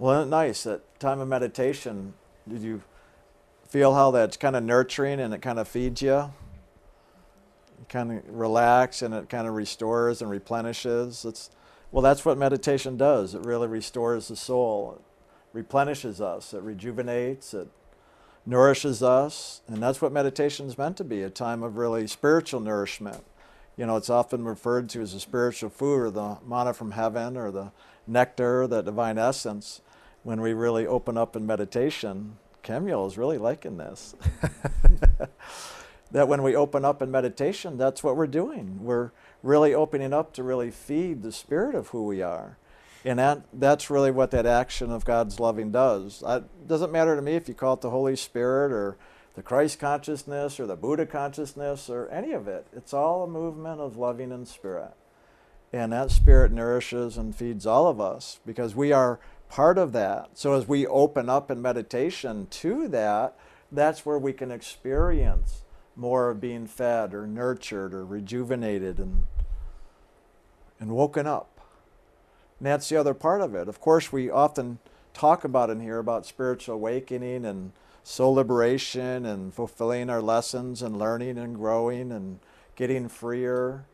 Well, nice that time of meditation? Did you feel how that's kind of nurturing and it kind of feeds you? You kind of relax and it kind of restores and replenishes. It's, well, that's what meditation does. It really restores the soul, it replenishes us, it rejuvenates, it nourishes us. And that's what meditation is meant to be a time of really spiritual nourishment. You know, it's often referred to as the spiritual food or the manna from heaven or the nectar, the divine essence. When we really open up in meditation, Kemuel is really liking this. that when we open up in meditation, that's what we're doing. We're really opening up to really feed the spirit of who we are. And that, that's really what that action of God's loving does. It doesn't matter to me if you call it the Holy Spirit or the Christ consciousness or the Buddha consciousness or any of it. It's all a movement of loving in spirit. And that spirit nourishes and feeds all of us because we are part of that. So as we open up in meditation to that, that's where we can experience more of being fed or nurtured or rejuvenated and and woken up. And that's the other part of it. Of course, we often talk about in here about spiritual awakening and soul liberation and fulfilling our lessons and learning and growing and getting freer.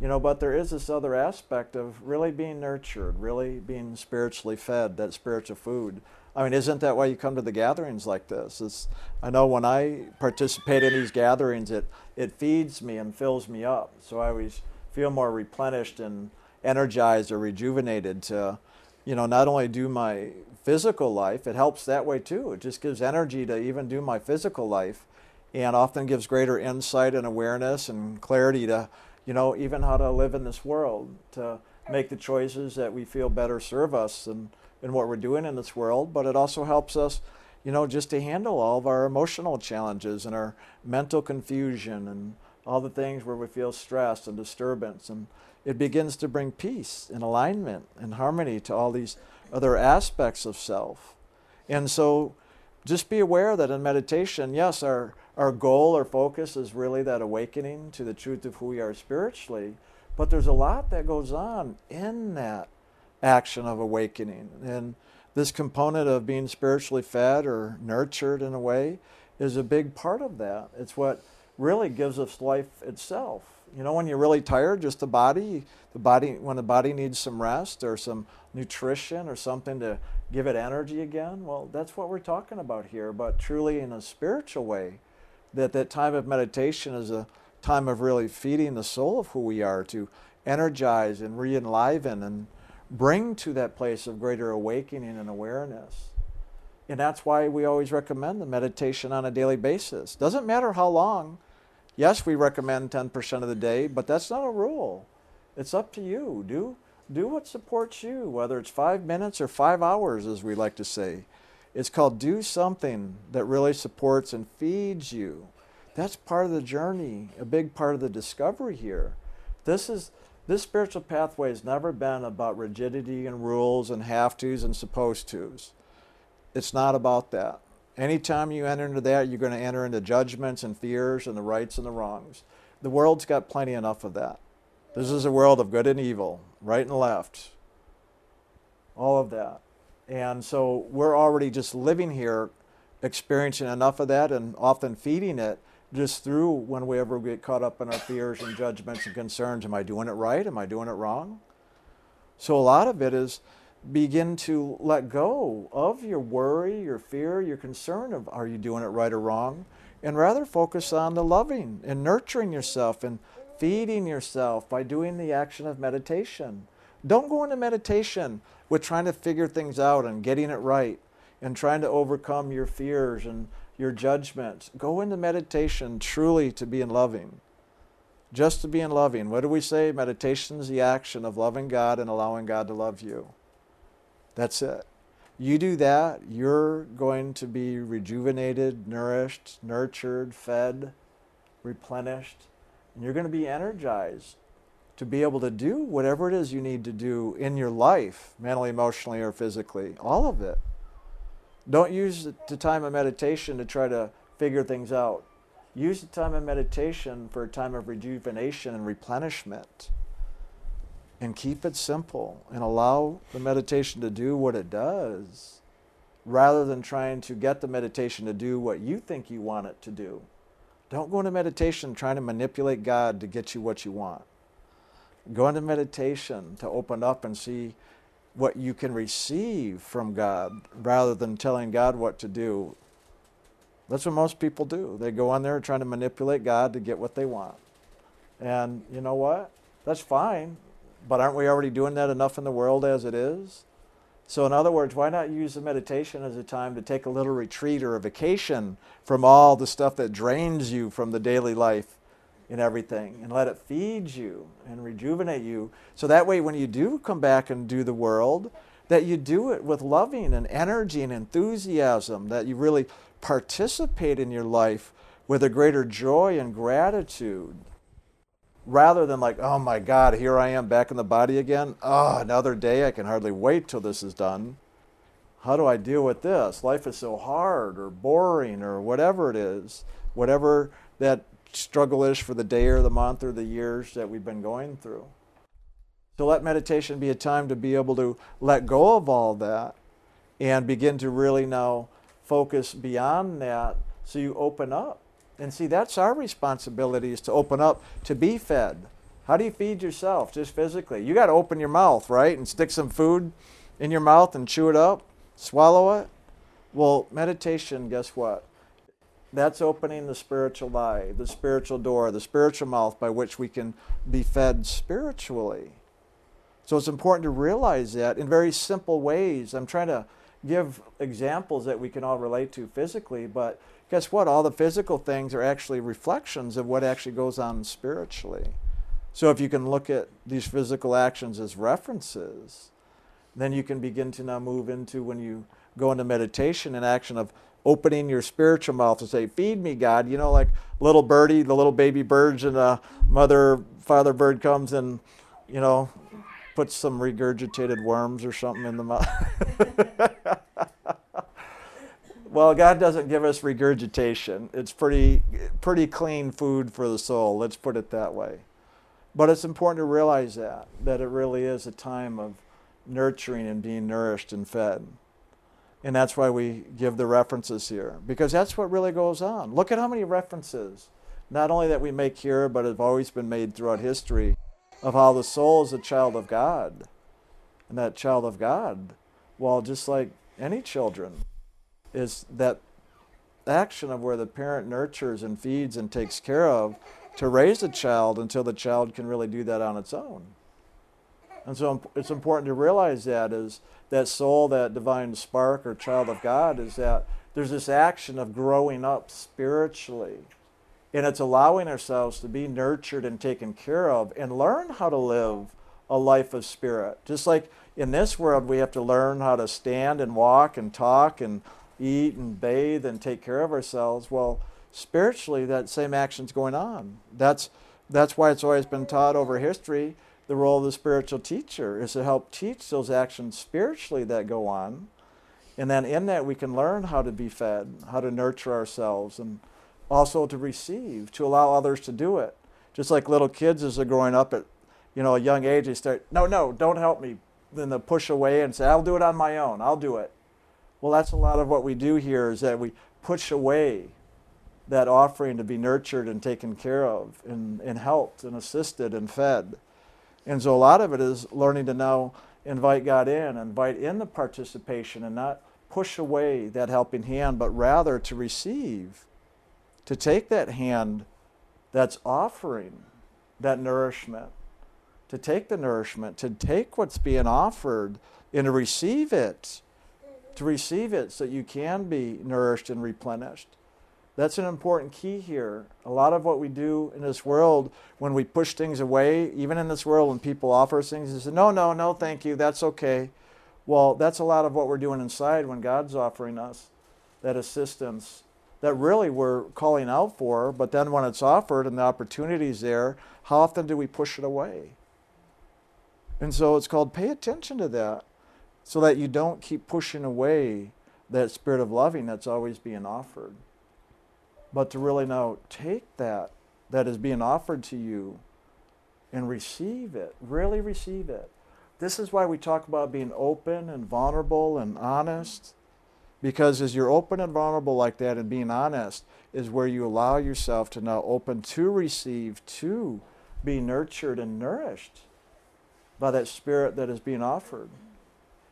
You know, but there is this other aspect of really being nurtured, really being spiritually fed, that spiritual food. I mean, isn't that why you come to the gatherings like this? It's, I know when I participate in these gatherings, it, it feeds me and fills me up. So I always feel more replenished and energized or rejuvenated to, you know, not only do my physical life, it helps that way too. It just gives energy to even do my physical life and often gives greater insight and awareness and clarity to, you know, even how to live in this world, to make the choices that we feel better serve us and, and what we're doing in this world. But it also helps us, you know, just to handle all of our emotional challenges and our mental confusion and all the things where we feel stress and disturbance. And it begins to bring peace and alignment and harmony to all these other aspects of self. And so just be aware that in meditation, yes, our, our goal or focus is really that awakening to the truth of who we are spiritually, but there's a lot that goes on in that action of awakening. And this component of being spiritually fed or nurtured in a way is a big part of that. It's what really gives us life itself. You know, when you're really tired, just the body, the body, when the body needs some rest or some nutrition or something to give it energy again, well, that's what we're talking about here. But truly, in a spiritual way, that that time of meditation is a time of really feeding the soul of who we are to energize and re-enliven and bring to that place of greater awakening and awareness. And that's why we always recommend the meditation on a daily basis. Doesn't matter how long. Yes, we recommend 10% of the day, but that's not a rule. It's up to you. Do do what supports you, whether it's 5 minutes or 5 hours as we like to say. It's called do something that really supports and feeds you. That's part of the journey, a big part of the discovery here. This is this spiritual pathway has never been about rigidity and rules and have tos and supposed tos. It's not about that. Anytime you enter into that, you're going to enter into judgments and fears and the rights and the wrongs. The world's got plenty enough of that. This is a world of good and evil, right and left, all of that. And so we're already just living here, experiencing enough of that and often feeding it just through when we ever get caught up in our fears and judgments and concerns. Am I doing it right? Am I doing it wrong? So a lot of it is begin to let go of your worry, your fear, your concern of are you doing it right or wrong, and rather focus on the loving and nurturing yourself and feeding yourself by doing the action of meditation. Don't go into meditation with trying to figure things out and getting it right and trying to overcome your fears and your judgments. Go into meditation truly to be in loving. Just to be in loving. What do we say? Meditation is the action of loving God and allowing God to love you. That's it. You do that, you're going to be rejuvenated, nourished, nurtured, fed, replenished, and you're going to be energized to be able to do whatever it is you need to do in your life, mentally, emotionally, or physically. All of it. Don't use the time of meditation to try to figure things out. Use the time of meditation for a time of rejuvenation and replenishment. and keep it simple and allow the meditation to do what it does rather than trying to get the meditation to do what you think you want it to do. Don't go into meditation trying to manipulate God to get you what you want. Go into meditation to open up and see what you can receive from God rather than telling God what to do. That's what most people do. They go on there trying to manipulate God to get what they want. And you know what? That's fine. But aren't we already doing that enough in the world as it is? So, in other words, why not use the meditation as a time to take a little retreat or a vacation from all the stuff that drains you from the daily life and everything and let it feed you and rejuvenate you? So that way, when you do come back and do the world, that you do it with loving and energy and enthusiasm, that you really participate in your life with a greater joy and gratitude rather than like, oh my God, here I am back in the body again. Oh, another day. I can hardly wait till this is done. How do I deal with this? Life is so hard or boring or whatever it is, whatever that struggle is for the day or the month or the years that we've been going through. So let meditation be a time to be able to let go of all that and begin to really now focus beyond that so you open up and see, that's our responsibility is to open up to be fed. How do you feed yourself just physically? You got to open your mouth, right? And stick some food in your mouth and chew it up, swallow it. Well, meditation, guess what? That's opening the spiritual eye, the spiritual door, the spiritual mouth by which we can be fed spiritually. So it's important to realize that in very simple ways. I'm trying to give examples that we can all relate to physically, but guess what? All the physical things are actually reflections of what actually goes on spiritually. So if you can look at these physical actions as references, then you can begin to now move into when you go into meditation and action of opening your spiritual mouth to say, Feed me, God. You know, like little birdie, the little baby birds, and a mother, father bird comes and, you know, puts some regurgitated worms or something in the mouth. Well, God doesn't give us regurgitation. It's pretty, pretty clean food for the soul. Let's put it that way. But it's important to realize that, that it really is a time of nurturing and being nourished and fed. And that's why we give the references here, because that's what really goes on. Look at how many references, not only that we make here, but have always been made throughout history, of how the soul is a child of God. And that child of God, well, just like any children, is that action of where the parent nurtures and feeds and takes care of to raise a child until the child can really do that on its own. And so it's important to realize that is that soul, that divine spark or child of God, is that there's this action of growing up spiritually. And it's allowing ourselves to be nurtured and taken care of and learn how to live a life of spirit. Just like in this world, we have to learn how to stand and walk and talk and eat and bathe and take care of ourselves, well, spiritually, that same action's going on. That's, that's why it's always been taught over history. The role of the spiritual teacher is to help teach those actions spiritually that go on. And then in that, we can learn how to be fed, how to nurture ourselves, and also to receive, to allow others to do it. Just like little kids as they're growing up at you know, a young age, they start, no, no, don't help me. Then they push away and say, I'll do it on my own. I'll do it. Well, that's a lot of what we do here is that we push away that offering to be nurtured and taken care of and, and helped and assisted and fed. And so a lot of it is learning to now invite God in, invite in the participation and not push away that helping hand, but rather to receive, to take that hand that's offering that nourishment, to take the nourishment, to take what's being offered and to receive it to receive it so you can be nourished and replenished. That's an important key here. A lot of what we do in this world, when we push things away, even in this world, when people offer us things, they say, no, no, no, thank you, that's okay. Well, that's a lot of what we're doing inside when God's offering us that assistance that really we're calling out for, but then when it's offered and the opportunity's there, how often do we push it away? And so it's called pay attention to that so that you don't keep pushing away that spirit of loving that's always being offered. But to really now take that that is being offered to you and receive it, really receive it. This is why we talk about being open and vulnerable and honest. Because as you're open and vulnerable like that and being honest, is where you allow yourself to now open to receive, to be nurtured and nourished by that spirit that is being offered.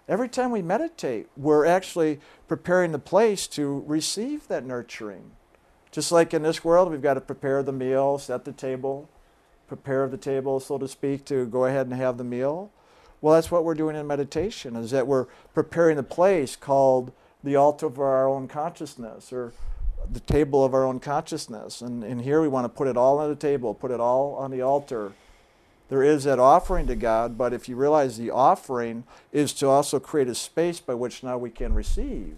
Every time we meditate, we're actually preparing the place to receive that nurturing. Just like in this world, we've got to prepare the meal, set the table, prepare the table, so to speak, to go ahead and have the meal. Well, that's what we're doing in meditation, is that we're preparing the place called the altar of our own consciousness or the table of our own consciousness. And, and here we want to put it all on the table, put it all on the altar there is that offering to God, but if you realize the offering is to also create a space by which now we can receive.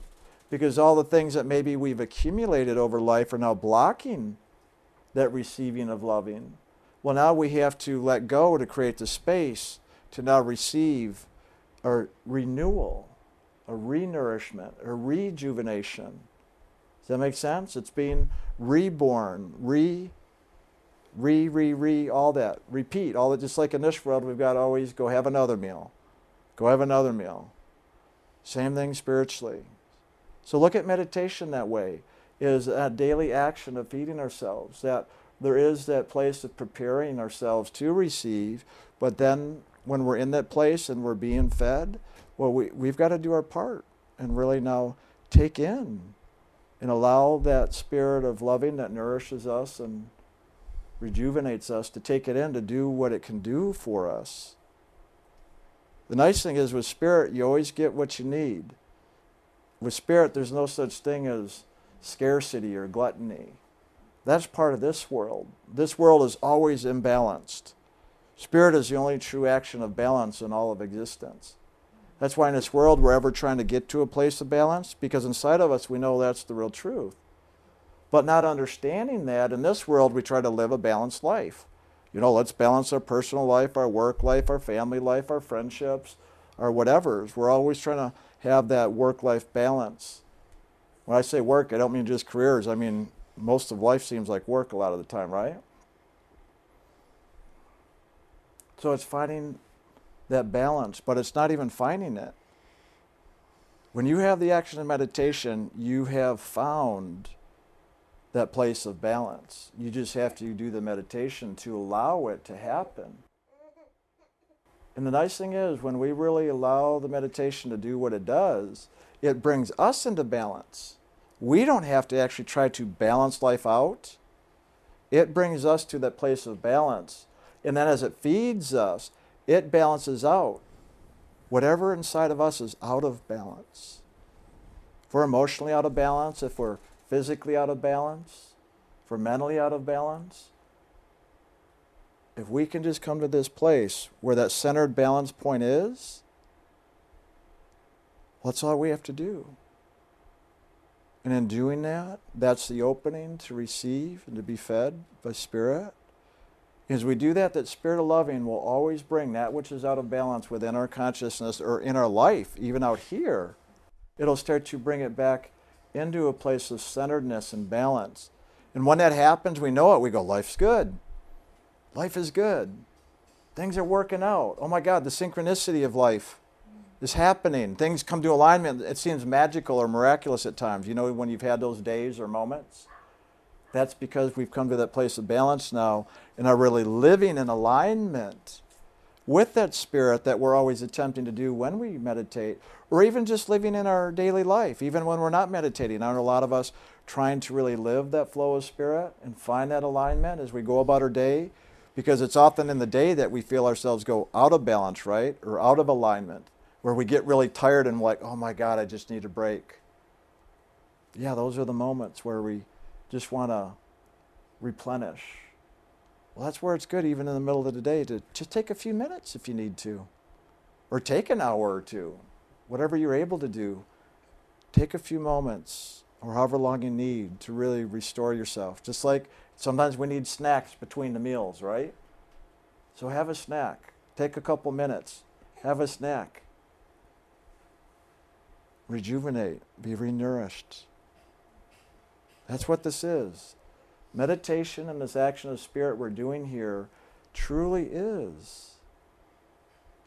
Because all the things that maybe we've accumulated over life are now blocking that receiving of loving. Well, now we have to let go to create the space to now receive a renewal, a renourishment, a rejuvenation. Does that make sense? It's being reborn, re re, re, re, all that. Repeat, all that. Just like in this world, we've got always go have another meal. Go have another meal. Same thing spiritually. So look at meditation that way. Is a daily action of feeding ourselves. That there is that place of preparing ourselves to receive, but then when we're in that place and we're being fed, well, we, we've got to do our part and really now take in and allow that spirit of loving that nourishes us and rejuvenates us to take it in to do what it can do for us. The nice thing is with spirit, you always get what you need. With spirit, there's no such thing as scarcity or gluttony. That's part of this world. This world is always imbalanced. Spirit is the only true action of balance in all of existence. That's why in this world we're ever trying to get to a place of balance, because inside of us we know that's the real truth. But not understanding that, in this world, we try to live a balanced life. You know, let's balance our personal life, our work life, our family life, our friendships, our whatevers. We're always trying to have that work life balance. When I say work, I don't mean just careers. I mean, most of life seems like work a lot of the time, right? So it's finding that balance, but it's not even finding it. When you have the action of meditation, you have found that place of balance. You just have to do the meditation to allow it to happen. And the nice thing is, when we really allow the meditation to do what it does, it brings us into balance. We don't have to actually try to balance life out. It brings us to that place of balance. And then as it feeds us, it balances out whatever inside of us is out of balance. If we're emotionally out of balance, if we're physically out of balance, if we're mentally out of balance, if we can just come to this place where that centered balance point is, that's all we have to do. And in doing that, that's the opening to receive and to be fed by Spirit. As we do that, that Spirit of loving will always bring that which is out of balance within our consciousness or in our life, even out here. It'll start to bring it back into a place of centeredness and balance. And when that happens, we know it. We go, life's good. Life is good. Things are working out. Oh my God, the synchronicity of life is happening. Things come to alignment. It seems magical or miraculous at times. You know, when you've had those days or moments? That's because we've come to that place of balance now and are really living in alignment with that spirit that we're always attempting to do when we meditate, or even just living in our daily life, even when we're not meditating. Aren't a lot of us trying to really live that flow of spirit and find that alignment as we go about our day? Because it's often in the day that we feel ourselves go out of balance, right? Or out of alignment, where we get really tired and like, oh my God, I just need a break. Yeah, those are the moments where we just want to replenish well, that's where it's good, even in the middle of the day, to just take a few minutes if you need to, or take an hour or two, whatever you're able to do. Take a few moments, or however long you need, to really restore yourself. Just like sometimes we need snacks between the meals, right? So have a snack. Take a couple minutes. Have a snack. Rejuvenate. Be renourished. That's what this is meditation and this action of spirit we're doing here truly is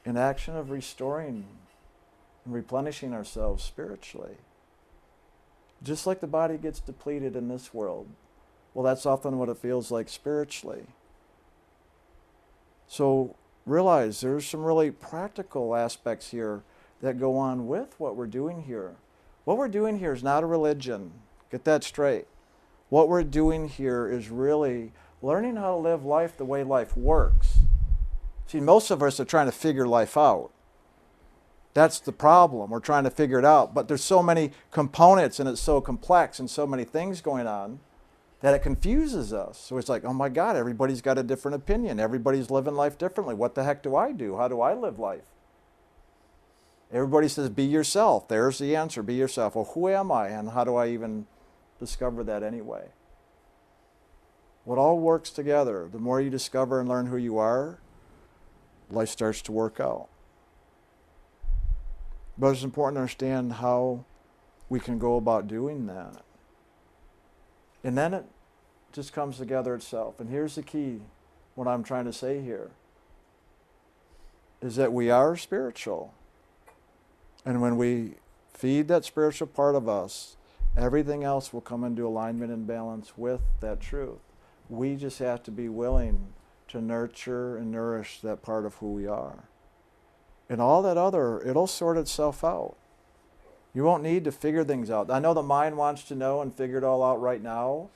an action of restoring and replenishing ourselves spiritually. Just like the body gets depleted in this world, well, that's often what it feels like spiritually. So realize there's some really practical aspects here that go on with what we're doing here. What we're doing here is not a religion. Get that straight. What we're doing here is really learning how to live life the way life works. See, most of us are trying to figure life out. That's the problem. We're trying to figure it out. But there's so many components and it's so complex and so many things going on that it confuses us. So it's like, oh my God, everybody's got a different opinion. Everybody's living life differently. What the heck do I do? How do I live life? Everybody says, be yourself. There's the answer be yourself. Well, who am I and how do I even discover that anyway? What all works together. The more you discover and learn who you are, life starts to work out. But it's important to understand how we can go about doing that. And then it just comes together itself. And here's the key what I'm trying to say here is that we are spiritual. And when we feed that spiritual part of us, everything else will come into alignment and balance with that truth. We just have to be willing to nurture and nourish that part of who we are. And all that other, it'll sort itself out. You won't need to figure things out. I know the mind wants to know and figure it all out right now.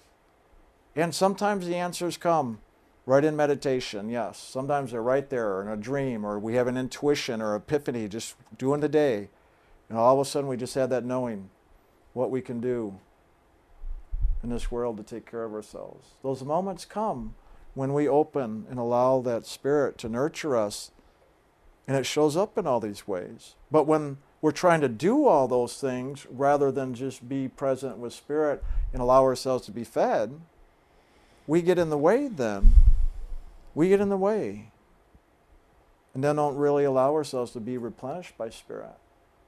And sometimes the answers come right in meditation, yes. Sometimes they're right there in a dream, or we have an intuition or epiphany just doing the day. And all of a sudden we just have that knowing what we can do in this world to take care of ourselves. Those moments come when we open and allow that spirit to nurture us, and it shows up in all these ways. But when we're trying to do all those things rather than just be present with spirit and allow ourselves to be fed, we get in the way then. We get in the way. And then don't really allow ourselves to be replenished by spirit.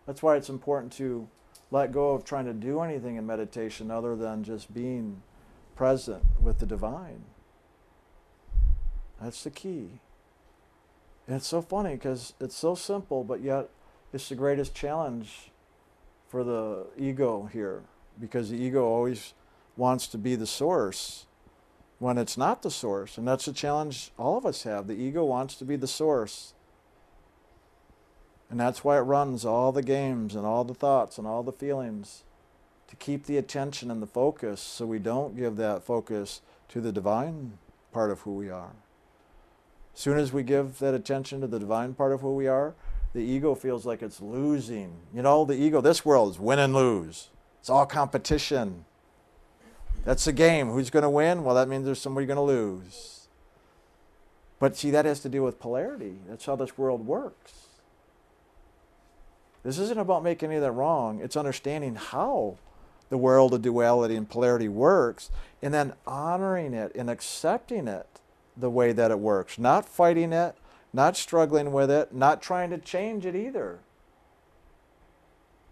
That's why it's important to let go of trying to do anything in meditation other than just being present with the divine. That's the key. And it's so funny because it's so simple, but yet it's the greatest challenge for the ego here because the ego always wants to be the source when it's not the source. And that's a challenge all of us have. The ego wants to be the source. And that's why it runs all the games and all the thoughts and all the feelings to keep the attention and the focus so we don't give that focus to the divine part of who we are. As soon as we give that attention to the divine part of who we are, the ego feels like it's losing. You know, the ego, this world is win and lose. It's all competition. That's the game. Who's going to win? Well, that means there's somebody going to lose. But see, that has to do with polarity. That's how this world works. This isn't about making any of that wrong. It's understanding how the world of duality and polarity works and then honoring it and accepting it the way that it works. Not fighting it, not struggling with it, not trying to change it either.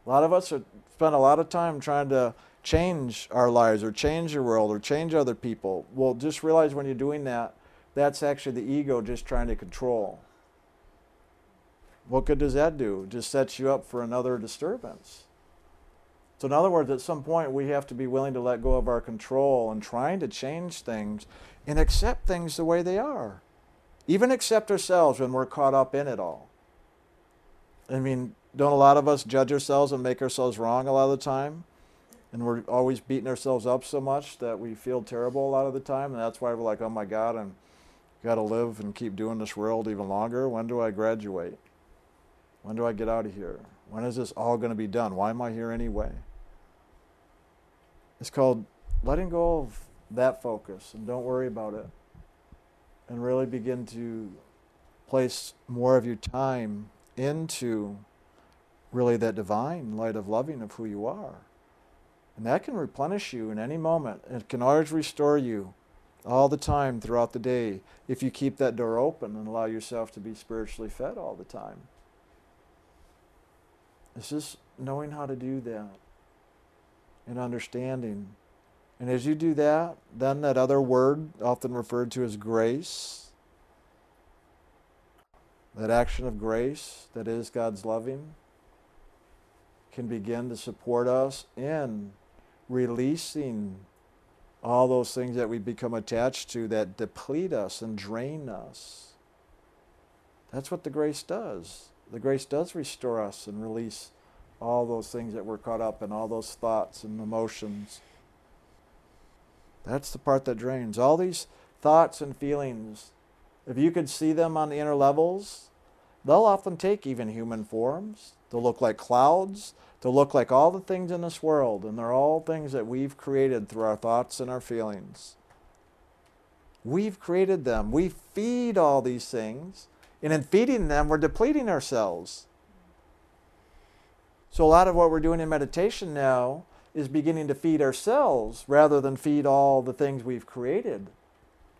A lot of us spend a lot of time trying to change our lives or change the world or change other people. Well, just realize when you're doing that, that's actually the ego just trying to control. What good does that do? It just sets you up for another disturbance. So, in other words, at some point, we have to be willing to let go of our control and trying to change things and accept things the way they are. Even accept ourselves when we're caught up in it all. I mean, don't a lot of us judge ourselves and make ourselves wrong a lot of the time? And we're always beating ourselves up so much that we feel terrible a lot of the time. And that's why we're like, oh my God, I'm got to live and keep doing this world even longer. When do I graduate? When do I get out of here? When is this all going to be done? Why am I here anyway? It's called letting go of that focus and don't worry about it and really begin to place more of your time into really that divine light of loving of who you are. And that can replenish you in any moment. It can always restore you all the time throughout the day if you keep that door open and allow yourself to be spiritually fed all the time. It's just knowing how to do that and understanding and as you do that, then that other word, often referred to as grace, that action of grace that is God's loving, can begin to support us in releasing all those things that we become attached to that deplete us and drain us. That's what the grace does. The grace does restore us and release all those things that we're caught up in, all those thoughts and emotions. That's the part that drains. All these thoughts and feelings, if you could see them on the inner levels, they'll often take even human forms. They'll look like clouds. They'll look like all the things in this world, and they're all things that we've created through our thoughts and our feelings. We've created them. We feed all these things, and in feeding them, we're depleting ourselves. So, a lot of what we're doing in meditation now is beginning to feed ourselves rather than feed all the things we've created,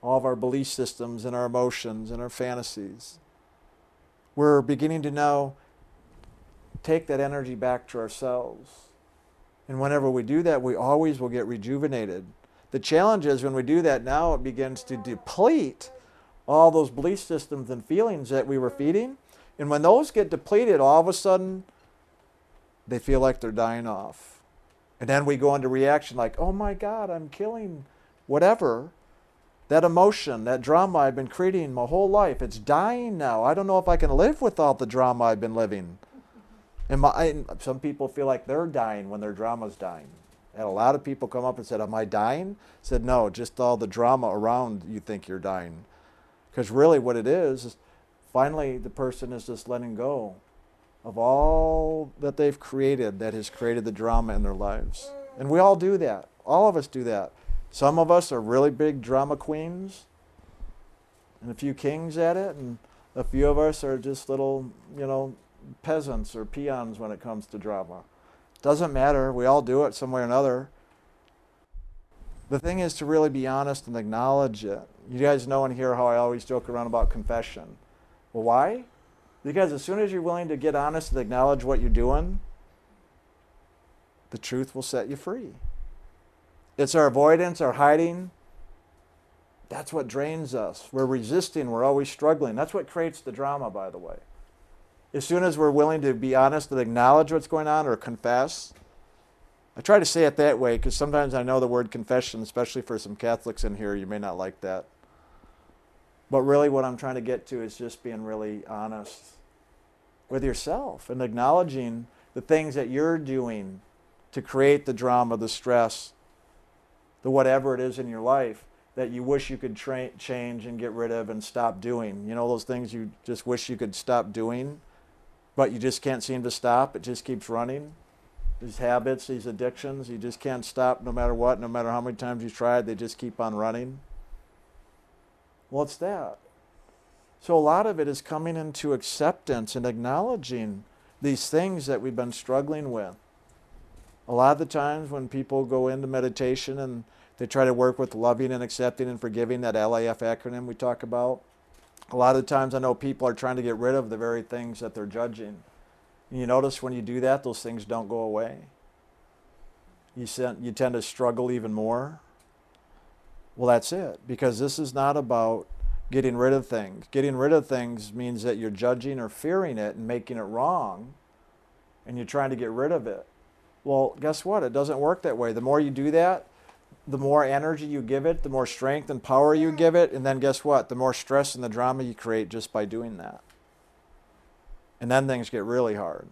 all of our belief systems and our emotions and our fantasies. We're beginning to now take that energy back to ourselves. And whenever we do that, we always will get rejuvenated. The challenge is when we do that now, it begins to deplete all those belief systems and feelings that we were feeding. And when those get depleted, all of a sudden, they feel like they're dying off. And then we go into reaction like, oh my God, I'm killing whatever. That emotion, that drama I've been creating my whole life, it's dying now. I don't know if I can live without the drama I've been living. And my, some people feel like they're dying when their drama's dying. And a lot of people come up and said, Am I dying? I said, No, just all the drama around you think you're dying. Because really, what it is, is finally the person is just letting go of all that they've created that has created the drama in their lives. And we all do that. All of us do that. Some of us are really big drama queens and a few kings at it, and a few of us are just little, you know, peasants or peons when it comes to drama. Doesn't matter. We all do it some way or another. The thing is to really be honest and acknowledge it. You guys know and hear how I always joke around about confession. Well, why? Because as soon as you're willing to get honest and acknowledge what you're doing, the truth will set you free. It's our avoidance, our hiding. That's what drains us. We're resisting, we're always struggling. That's what creates the drama, by the way as soon as we're willing to be honest and acknowledge what's going on or confess, I try to say it that way because sometimes I know the word confession, especially for some Catholics in here, you may not like that. But really, what I'm trying to get to is just being really honest with yourself and acknowledging the things that you're doing to create the drama, the stress, the whatever it is in your life that you wish you could tra- change and get rid of and stop doing. You know, those things you just wish you could stop doing but you just can't seem to stop. It just keeps running. These habits, these addictions, you just can't stop no matter what, no matter how many times you tried, they just keep on running. Well, it's that. So a lot of it is coming into acceptance and acknowledging these things that we've been struggling with. A lot of the times when people go into meditation and they try to work with loving and accepting and forgiving, that LAF acronym we talk about, a lot of times I know people are trying to get rid of the very things that they're judging. And you notice when you do that, those things don't go away. You, you tend to struggle even more. Well, that's it, because this is not about getting rid of things. Getting rid of things means that you're judging or fearing it and making it wrong, and you're trying to get rid of it. Well, guess what? It doesn't work that way. The more you do that, the more energy you give it, the more strength and power you give it, and then guess what? The more stress and the drama you create just by doing that. And then things get really hard.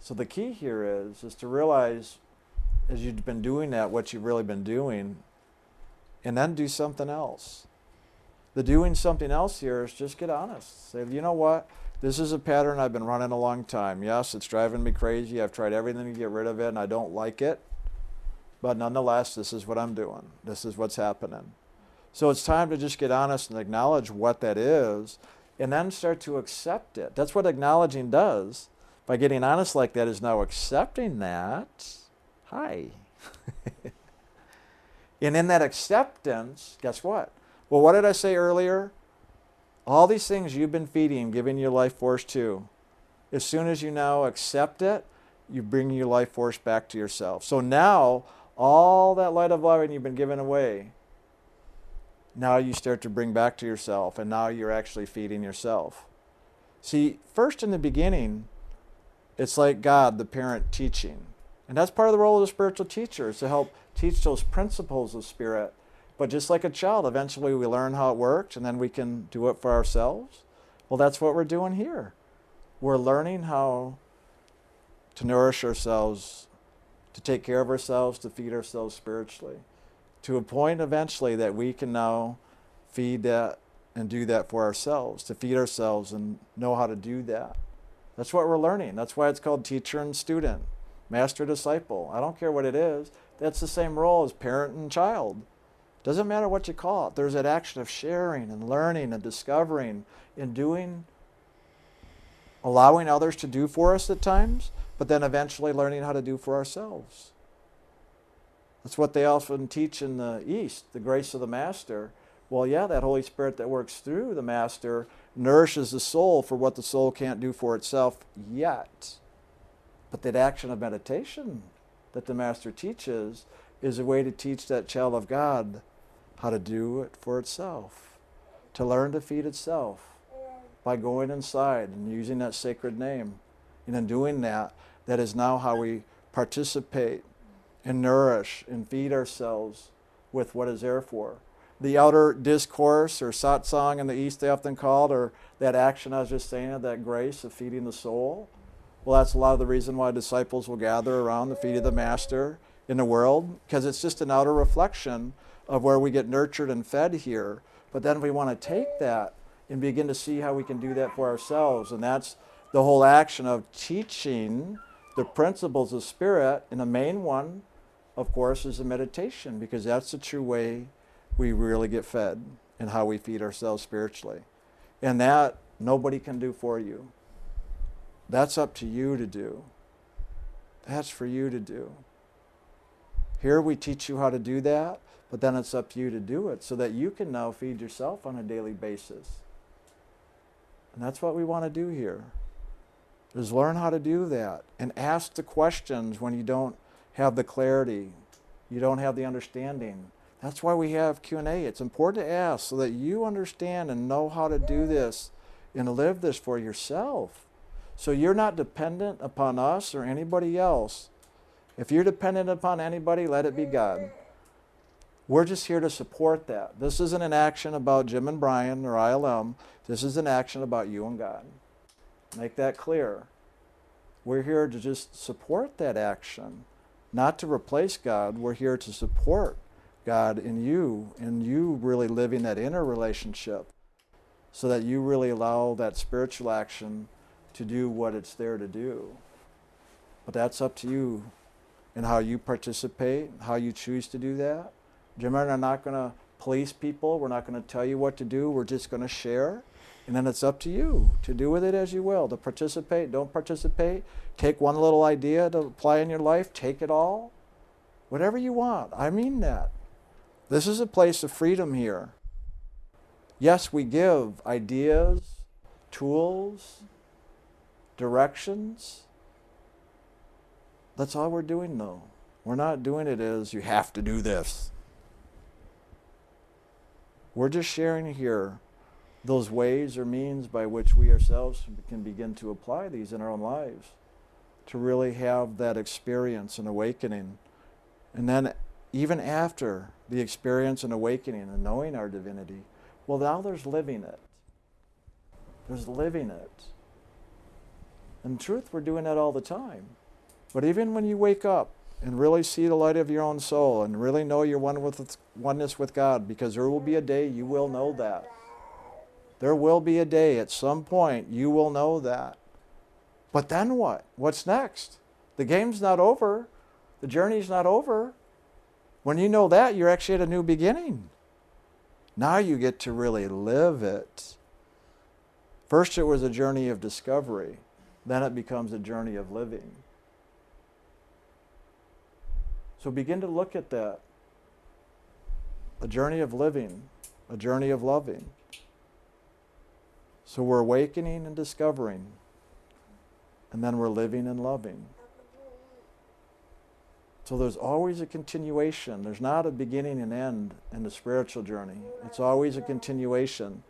So the key here is is to realize as you've been doing that what you've really been doing and then do something else. The doing something else here is just get honest. Say, you know what? This is a pattern I've been running a long time. Yes, it's driving me crazy. I've tried everything to get rid of it and I don't like it. But nonetheless, this is what I'm doing. This is what's happening. So it's time to just get honest and acknowledge what that is and then start to accept it. That's what acknowledging does. By getting honest like that is now accepting that. Hi. and in that acceptance, guess what? Well, what did I say earlier? All these things you've been feeding, giving your life force to, as soon as you now accept it, you bring your life force back to yourself. So now all that light of love and you've been given away now you start to bring back to yourself, and now you're actually feeding yourself. See, first in the beginning, it's like God, the parent, teaching. And that's part of the role of the spiritual teacher, is to help teach those principles of spirit. But just like a child, eventually we learn how it works and then we can do it for ourselves. Well, that's what we're doing here. We're learning how to nourish ourselves, to take care of ourselves, to feed ourselves spiritually, to a point eventually that we can now feed that and do that for ourselves, to feed ourselves and know how to do that. That's what we're learning. That's why it's called teacher and student, master disciple. I don't care what it is. That's the same role as parent and child. Doesn't matter what you call it. There's that action of sharing and learning and discovering and doing, allowing others to do for us at times, but then eventually learning how to do for ourselves. That's what they often teach in the East, the grace of the Master. Well, yeah, that Holy Spirit that works through the Master nourishes the soul for what the soul can't do for itself yet. But that action of meditation that the Master teaches is a way to teach that child of God how to do it for itself, to learn to feed itself by going inside and using that sacred name. And in doing that, that is now how we participate and nourish and feed ourselves with what is there for. The outer discourse or satsang in the East, they often call it, or that action I was just saying, of that grace of feeding the soul. Well, that's a lot of the reason why disciples will gather around the feet of the Master in the world, because it's just an outer reflection of where we get nurtured and fed here. But then we want to take that and begin to see how we can do that for ourselves. And that's the whole action of teaching the principles of spirit. And the main one, of course, is the meditation, because that's the true way we really get fed and how we feed ourselves spiritually. And that nobody can do for you. That's up to you to do. That's for you to do. Here we teach you how to do that, but then it's up to you to do it so that you can now feed yourself on a daily basis. And that's what we want to do here. Is learn how to do that and ask the questions when you don't have the clarity, you don't have the understanding. That's why we have Q&A. It's important to ask so that you understand and know how to do this and live this for yourself. So you're not dependent upon us or anybody else. If you're dependent upon anybody, let it be God. We're just here to support that. This isn't an action about Jim and Brian or ILM. This is an action about you and God. Make that clear. We're here to just support that action, not to replace God. We're here to support God in you and you really living that inner relationship so that you really allow that spiritual action to do what it's there to do. But that's up to you and how you participate, how you choose to do that. Jim and I are not going to police people. We're not going to tell you what to do. We're just going to share. And then it's up to you to do with it as you will, to participate, don't participate. Take one little idea to apply in your life, take it all. Whatever you want. I mean that. This is a place of freedom here. Yes, we give ideas, tools, directions. That's all we're doing, though. We're not doing it as you have to do this. We're just sharing here those ways or means by which we ourselves can begin to apply these in our own lives to really have that experience and awakening. And then, even after the experience and awakening and knowing our divinity, well, now there's living it. There's living it. In truth, we're doing that all the time. But even when you wake up and really see the light of your own soul and really know you're one with oneness with God because there will be a day you will know that. There will be a day at some point you will know that. But then what? What's next? The game's not over. The journey's not over. When you know that, you're actually at a new beginning. Now you get to really live it. First, it was a journey of discovery, then it becomes a journey of living. So begin to look at that a journey of living, a journey of loving. So we're awakening and discovering, and then we're living and loving. So there's always a continuation. There's not a beginning and end in the spiritual journey. It's always a continuation.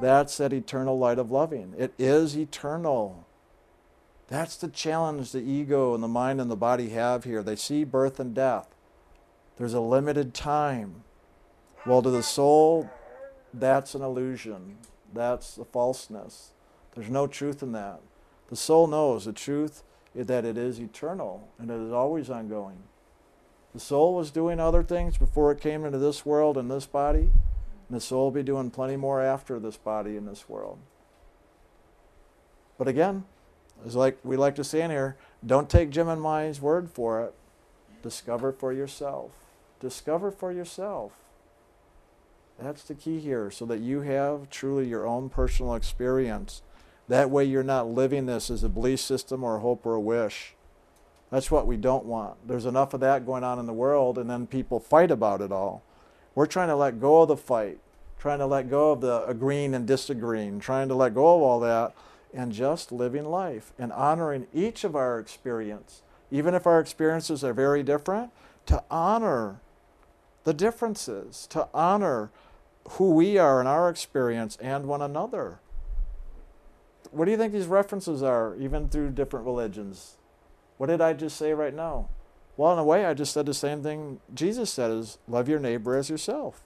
That's that eternal light of loving. It is eternal. That's the challenge the ego and the mind and the body have here. They see birth and death. There's a limited time. Well, to the soul, that's an illusion. That's a falseness. There's no truth in that. The soul knows the truth is that it is eternal and it is always ongoing. The soul was doing other things before it came into this world and this body, and the soul will be doing plenty more after this body and this world. But again, it's like we like to say in here, don't take Jim and Mai's word for it. Discover for yourself. Discover for yourself. That's the key here, so that you have truly your own personal experience that way you're not living this as a belief system or a hope or a wish. That's what we don't want. There's enough of that going on in the world, and then people fight about it all. We're trying to let go of the fight, trying to let go of the agreeing and disagreeing, trying to let go of all that, and just living life and honoring each of our experience, even if our experiences are very different, to honor the differences, to honor who we are in our experience and one another what do you think these references are, even through different religions? What did I just say right now? Well, in a way, I just said the same thing Jesus said is love your neighbor as yourself.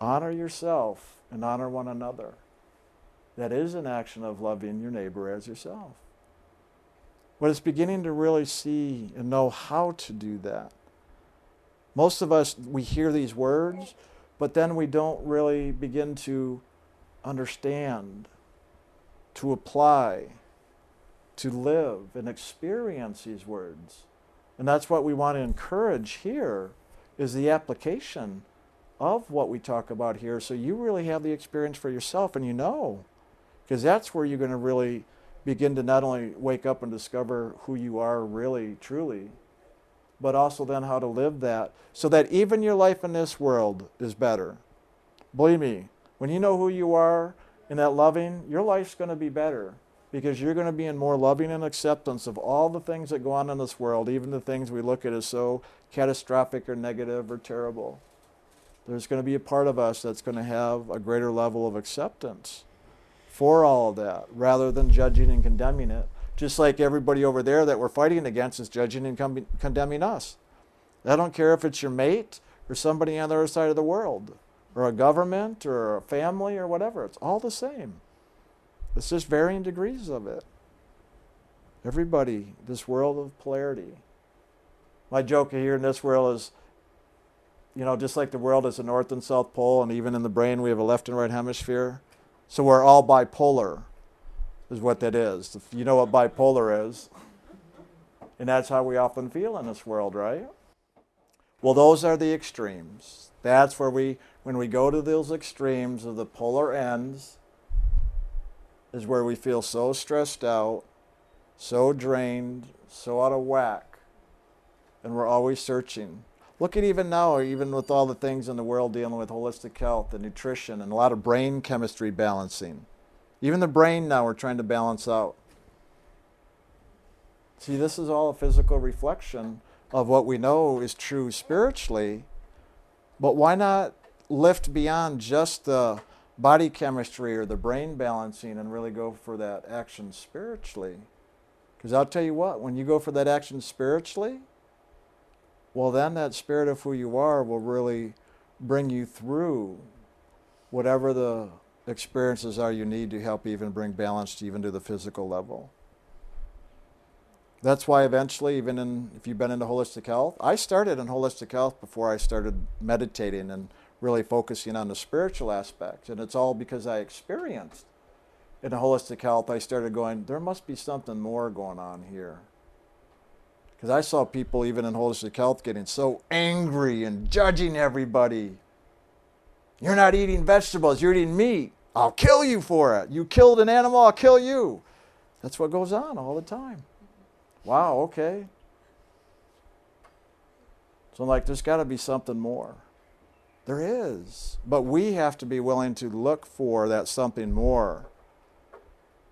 Honor yourself and honor one another. That is an action of loving your neighbor as yourself. But it's beginning to really see and know how to do that. Most of us, we hear these words, but then we don't really begin to understand to apply, to live and experience these words. And that's what we want to encourage here is the application of what we talk about here so you really have the experience for yourself and you know because that's where you're going to really begin to not only wake up and discover who you are really truly but also then how to live that so that even your life in this world is better believe me when you know who you are in that loving, your life's going to be better because you're going to be in more loving and acceptance of all the things that go on in this world, even the things we look at as so catastrophic or negative or terrible. There's going to be a part of us that's going to have a greater level of acceptance for all that rather than judging and condemning it. Just like everybody over there that we're fighting against is judging and condemning us. I don't care if it's your mate or somebody on the other side of the world or a government or a family or whatever. It's all the same. It's just varying degrees of it. Everybody, this world of polarity. My joke here in this world is, you know, just like the world is a north and south pole, and even in the brain we have a left and right hemisphere. So we're all bipolar, is what that is. You know what bipolar is. And that's how we often feel in this world, right? Well, those are the extremes. That's where we when we go to those extremes of the polar ends, is where we feel so stressed out, so drained, so out of whack, and we're always searching. Look at even now, even with all the things in the world dealing with holistic health and nutrition and a lot of brain chemistry balancing. Even the brain now we're trying to balance out. See, this is all a physical reflection of what we know is true spiritually. But why not lift beyond just the body chemistry or the brain balancing and really go for that action spiritually. Because I'll tell you what, when you go for that action spiritually, well, then that spirit of who you are will really bring you through whatever the experiences are you need to help even bring balance to even to the physical level. That's why eventually, even in, if you've been into holistic health, I started in holistic health before I started meditating and really focusing on the spiritual aspect. And it's all because I experienced in holistic health, I started going, there must be something more going on here. Because I saw people, even in holistic health, getting so angry and judging everybody. You're not eating vegetables, you're eating meat. I'll kill you for it. You killed an animal, I'll kill you. That's what goes on all the time. Wow, okay. So I'm like, there's got to be something more. There is. But we have to be willing to look for that something more.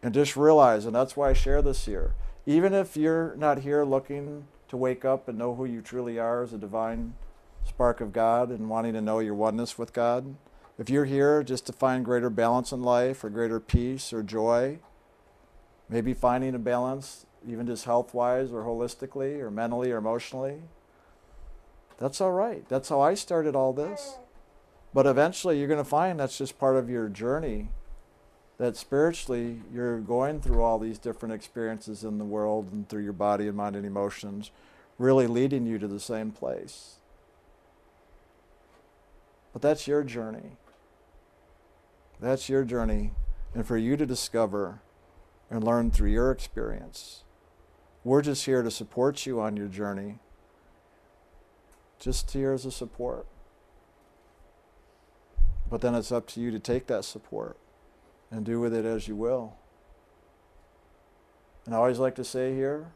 And just realize, and that's why I share this here. Even if you're not here looking to wake up and know who you truly are as a divine spark of God and wanting to know your oneness with God, if you're here just to find greater balance in life or greater peace or joy, maybe finding a balance, even just health wise or holistically or mentally or emotionally, that's all right. That's how I started all this. But eventually you're going to find that's just part of your journey. That spiritually you're going through all these different experiences in the world and through your body and mind and emotions, really leading you to the same place. But that's your journey. That's your journey. And for you to discover and learn through your experience. We're just here to support you on your journey. Just here as a support. But then it's up to you to take that support and do with it as you will. And I always like to say here,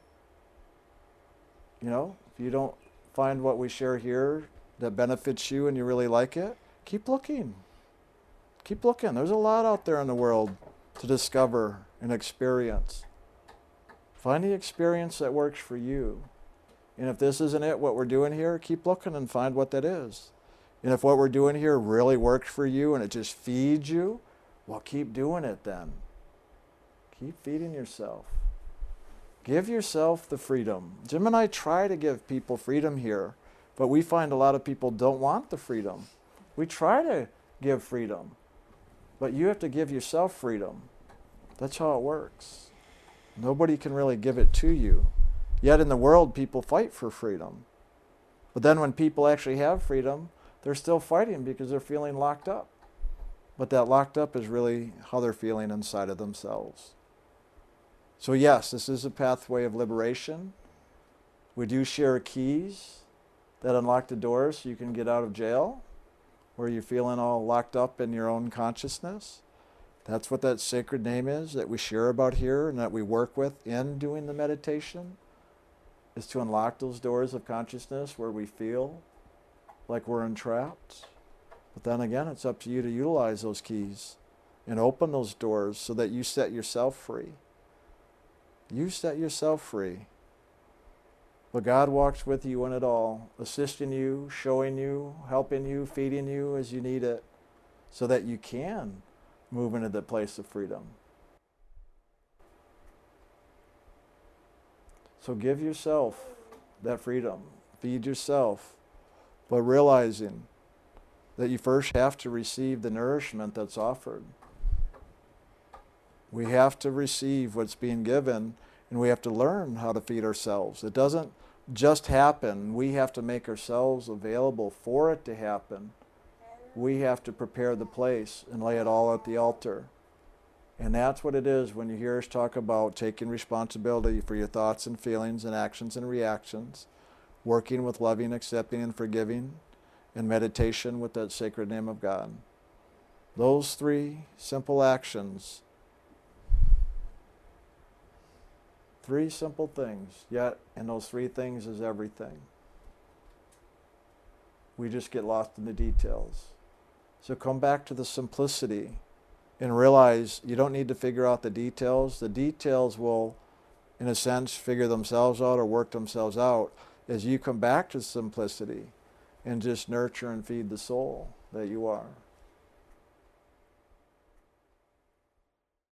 you know, if you don't find what we share here that benefits you and you really like it, keep looking. Keep looking. There's a lot out there in the world to discover and experience. Find the experience that works for you. And if this isn't it, what we're doing here, keep looking and find what that is. And if what we're doing here really works for you and it just feeds you, well, keep doing it then. Keep feeding yourself. Give yourself the freedom. Jim and I try to give people freedom here, but we find a lot of people don't want the freedom. We try to give freedom, but you have to give yourself freedom. That's how it works. Nobody can really give it to you. Yet in the world, people fight for freedom. But then when people actually have freedom, they're still fighting because they're feeling locked up. But that locked up is really how they're feeling inside of themselves. So, yes, this is a pathway of liberation. We do share keys that unlock the doors so you can get out of jail where you're feeling all locked up in your own consciousness. That's what that sacred name is that we share about here and that we work with in doing the meditation is to unlock those doors of consciousness where we feel like we're entrapped. But then again, it's up to you to utilize those keys and open those doors so that you set yourself free. You set yourself free. But God walks with you in it all, assisting you, showing you, helping you, feeding you as you need it, so that you can move into the place of freedom. So give yourself that freedom. Feed yourself but realizing that you first have to receive the nourishment that's offered. We have to receive what's being given and we have to learn how to feed ourselves. It doesn't just happen. We have to make ourselves available for it to happen. We have to prepare the place and lay it all at the altar. And that's what it is when you hear us talk about taking responsibility for your thoughts and feelings and actions and reactions working with loving, accepting, and forgiving, and meditation with that sacred name of God. Those three simple actions, three simple things, yet in those three things is everything. We just get lost in the details. So come back to the simplicity and realize you don't need to figure out the details. The details will, in a sense, figure themselves out or work themselves out as you come back to simplicity and just nurture and feed the soul that you are.